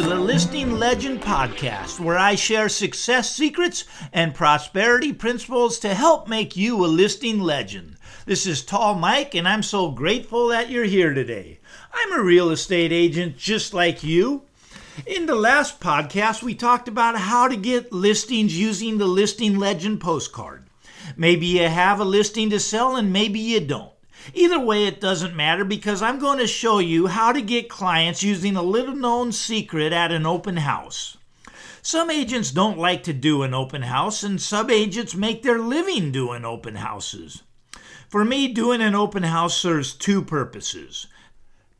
to the Listing Legend podcast, where I share success secrets and prosperity principles to help make you a listing legend. This is Tall Mike, and I'm so grateful that you're here today. I'm a real estate agent just like you. In the last podcast, we talked about how to get listings using the Listing Legend postcard. Maybe you have a listing to sell, and maybe you don't. Either way, it doesn't matter because I'm going to show you how to get clients using a little known secret at an open house. Some agents don't like to do an open house, and some agents make their living doing open houses. For me, doing an open house serves two purposes.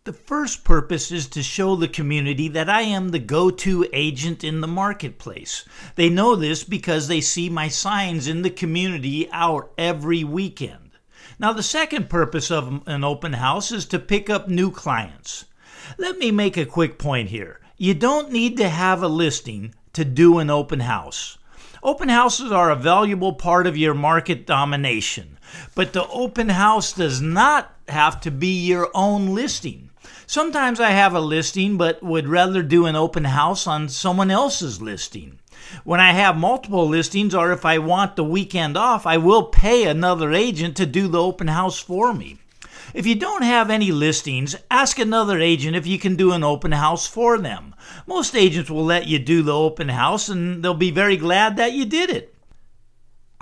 The first purpose is to show the community that I am the go to agent in the marketplace. They know this because they see my signs in the community out every weekend. Now, the second purpose of an open house is to pick up new clients. Let me make a quick point here. You don't need to have a listing to do an open house. Open houses are a valuable part of your market domination, but the open house does not have to be your own listing. Sometimes I have a listing but would rather do an open house on someone else's listing. When I have multiple listings or if I want the weekend off, I will pay another agent to do the open house for me. If you don't have any listings, ask another agent if you can do an open house for them. Most agents will let you do the open house and they'll be very glad that you did it.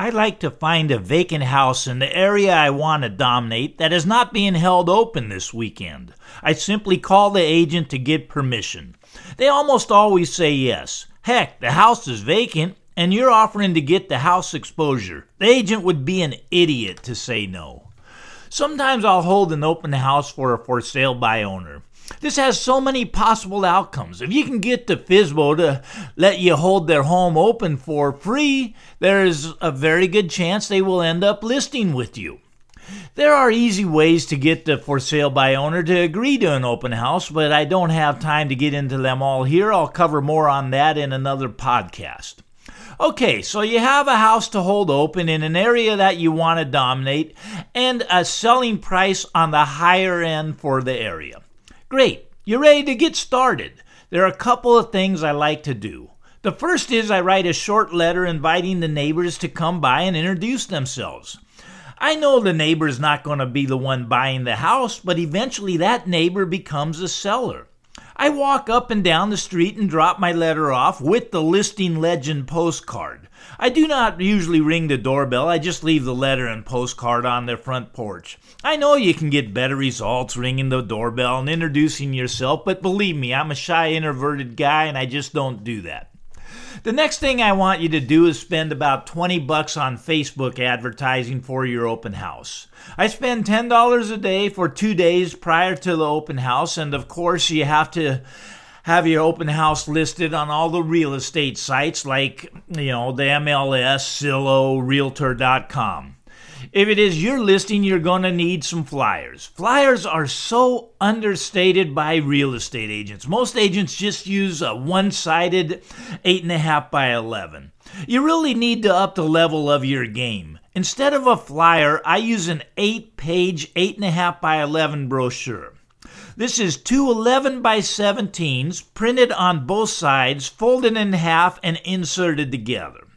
I like to find a vacant house in the area I want to dominate that is not being held open this weekend. I simply call the agent to get permission. They almost always say yes. Heck, the house is vacant and you're offering to get the house exposure. The agent would be an idiot to say no. Sometimes I'll hold an open house for a for sale by owner. This has so many possible outcomes. If you can get the FSBO to let you hold their home open for free, there is a very good chance they will end up listing with you. There are easy ways to get the for sale by owner to agree to an open house, but I don't have time to get into them all here. I'll cover more on that in another podcast. Okay, so you have a house to hold open in an area that you want to dominate and a selling price on the higher end for the area. Great, you're ready to get started. There are a couple of things I like to do. The first is I write a short letter inviting the neighbors to come by and introduce themselves. I know the neighbor is not going to be the one buying the house, but eventually that neighbor becomes a seller. I walk up and down the street and drop my letter off with the listing legend postcard. I do not usually ring the doorbell, I just leave the letter and postcard on their front porch. I know you can get better results ringing the doorbell and introducing yourself, but believe me, I'm a shy, introverted guy and I just don't do that. The next thing I want you to do is spend about 20 bucks on Facebook advertising for your open house. I spend $10 a day for 2 days prior to the open house and of course you have to have your open house listed on all the real estate sites like, you know, the MLS, Zillow, realtor.com. If it is your listing, you're going to need some flyers. Flyers are so understated by real estate agents. Most agents just use a one sided 8.5 by 11. You really need to up the level of your game. Instead of a flyer, I use an 8 page 8.5 by 11 brochure. This is two 11 by 17s printed on both sides, folded in half, and inserted together.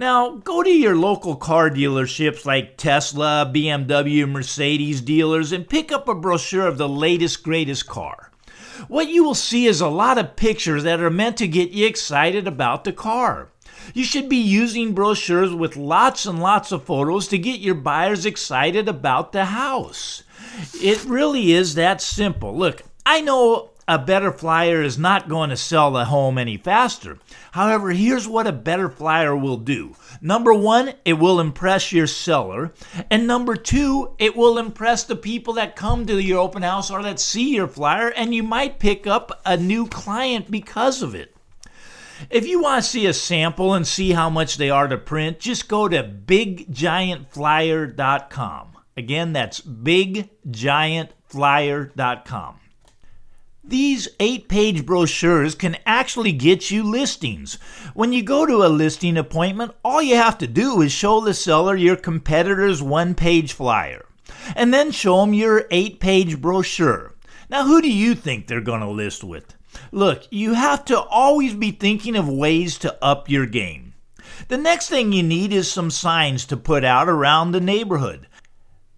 Now, go to your local car dealerships like Tesla, BMW, Mercedes dealers and pick up a brochure of the latest, greatest car. What you will see is a lot of pictures that are meant to get you excited about the car. You should be using brochures with lots and lots of photos to get your buyers excited about the house. It really is that simple. Look, I know a better flyer is not going to sell the home any faster. However, here's what a better flyer will do. Number one, it will impress your seller. And number two, it will impress the people that come to your open house or that see your flyer, and you might pick up a new client because of it. If you want to see a sample and see how much they are to print, just go to biggiantflyer.com. Again, that's biggiantflyer.com. These eight page brochures can actually get you listings. When you go to a listing appointment, all you have to do is show the seller your competitor's one page flyer and then show them your eight page brochure. Now, who do you think they're going to list with? Look, you have to always be thinking of ways to up your game. The next thing you need is some signs to put out around the neighborhood.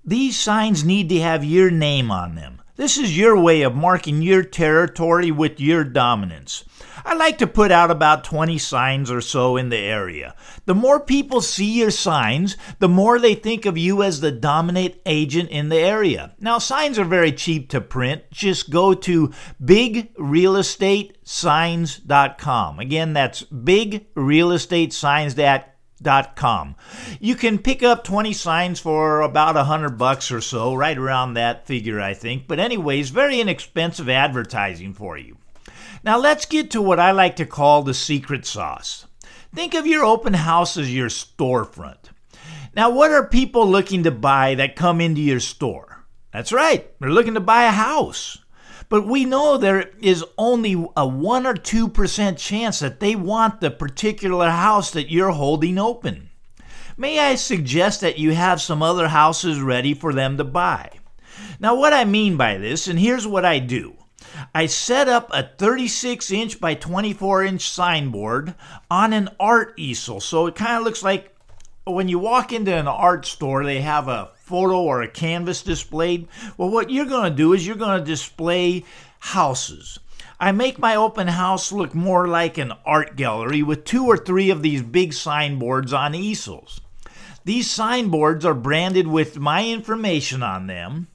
These signs need to have your name on them. This is your way of marking your territory with your dominance. I like to put out about 20 signs or so in the area. The more people see your signs, the more they think of you as the dominant agent in the area. Now, signs are very cheap to print. Just go to bigrealestatesigns.com. Again, that's bigrealestatesigns.com. You can pick up 20 signs for about a hundred bucks or so, right around that figure, I think. But anyways, very inexpensive advertising for you. Now let's get to what I like to call the secret sauce. Think of your open house as your storefront. Now, what are people looking to buy that come into your store? That's right, they're looking to buy a house. But we know there is only a 1 or 2% chance that they want the particular house that you're holding open. May I suggest that you have some other houses ready for them to buy? Now, what I mean by this, and here's what I do I set up a 36 inch by 24 inch signboard on an art easel. So it kind of looks like when you walk into an art store, they have a photo or a canvas displayed. Well, what you're going to do is you're going to display houses. I make my open house look more like an art gallery with two or three of these big signboards on easels. These signboards are branded with my information on them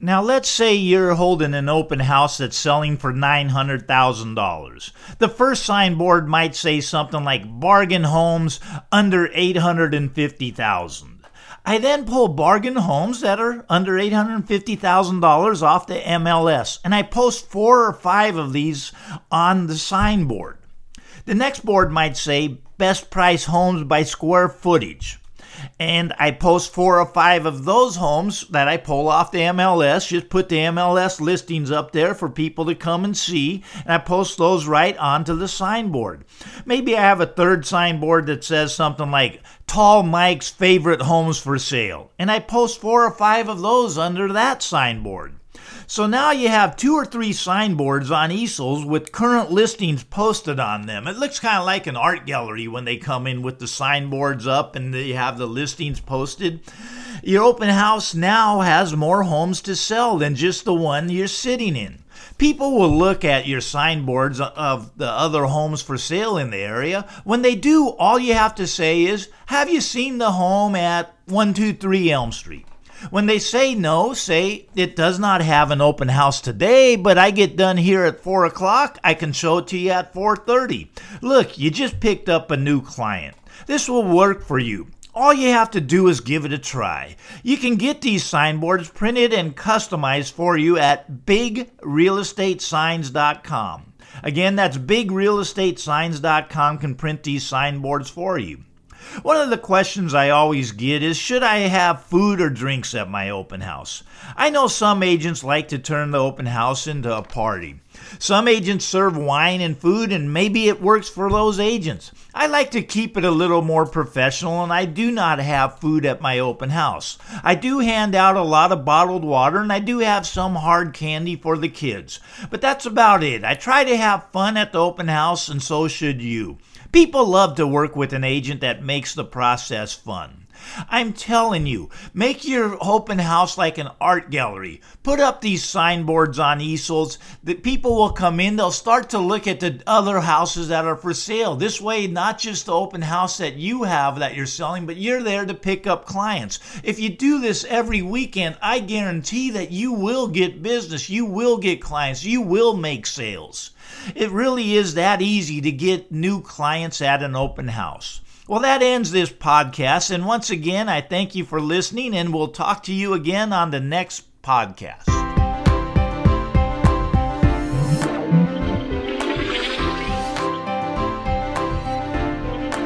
now, let's say you're holding an open house that's selling for $900,000. The first signboard might say something like bargain homes under 850,000. I then pull bargain homes that are under $850,000 off the MLS and I post four or five of these on the signboard. The next board might say best price homes by square footage and I post four or five of those homes that I pull off the MLS. Just put the MLS listings up there for people to come and see, and I post those right onto the signboard. Maybe I have a third signboard that says something like Tall Mike's favorite homes for sale, and I post four or five of those under that signboard. So now you have two or three signboards on easels with current listings posted on them. It looks kind of like an art gallery when they come in with the signboards up and they have the listings posted. Your open house now has more homes to sell than just the one you're sitting in. People will look at your signboards of the other homes for sale in the area. When they do, all you have to say is, Have you seen the home at 123 Elm Street? When they say no, say it does not have an open house today, but I get done here at four o'clock. I can show it to you at 4:30. Look, you just picked up a new client. This will work for you. All you have to do is give it a try. You can get these signboards printed and customized for you at bigrealestatesigns.com. Again, that's bigrealestatesigns.com can print these signboards for you. One of the questions I always get is Should I have food or drinks at my open house? I know some agents like to turn the open house into a party. Some agents serve wine and food, and maybe it works for those agents. I like to keep it a little more professional, and I do not have food at my open house. I do hand out a lot of bottled water, and I do have some hard candy for the kids. But that's about it. I try to have fun at the open house, and so should you. People love to work with an agent that makes the process fun. I'm telling you, make your open house like an art gallery. Put up these signboards on easels that people will come in, they'll start to look at the other houses that are for sale. This way, not just the open house that you have that you're selling, but you're there to pick up clients. If you do this every weekend, I guarantee that you will get business, you will get clients, you will make sales. It really is that easy to get new clients at an open house. Well, that ends this podcast. And once again, I thank you for listening, and we'll talk to you again on the next podcast.